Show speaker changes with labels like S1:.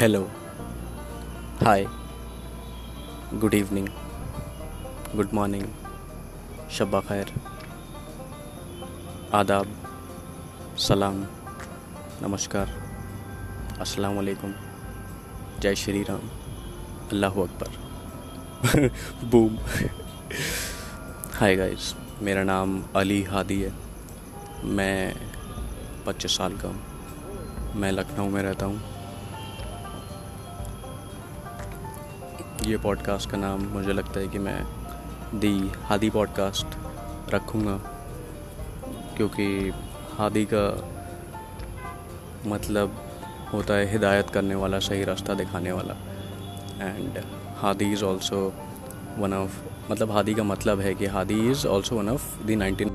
S1: Hello hi good evening good morning शब्बा खैर आदाब सलाम नमस्कार अस्सलाम वालेकुम जय श्री राम अल्लाह अकबर बूम हाय गाइस मेरा नाम अली हादी है. मैं पच्चीस साल का हूँ. मैं लखनऊ में रहता हूँ. ये पॉडकास्ट का नाम मुझे लगता है कि मैं दी हादी पॉडकास्ट रखूँगा, क्योंकि हादी का मतलब होता है हिदायत करने वाला, सही रास्ता दिखाने वाला। And Hadi is also one of मतलब हादी का मतलब है कि Hadi is also one of the nineteen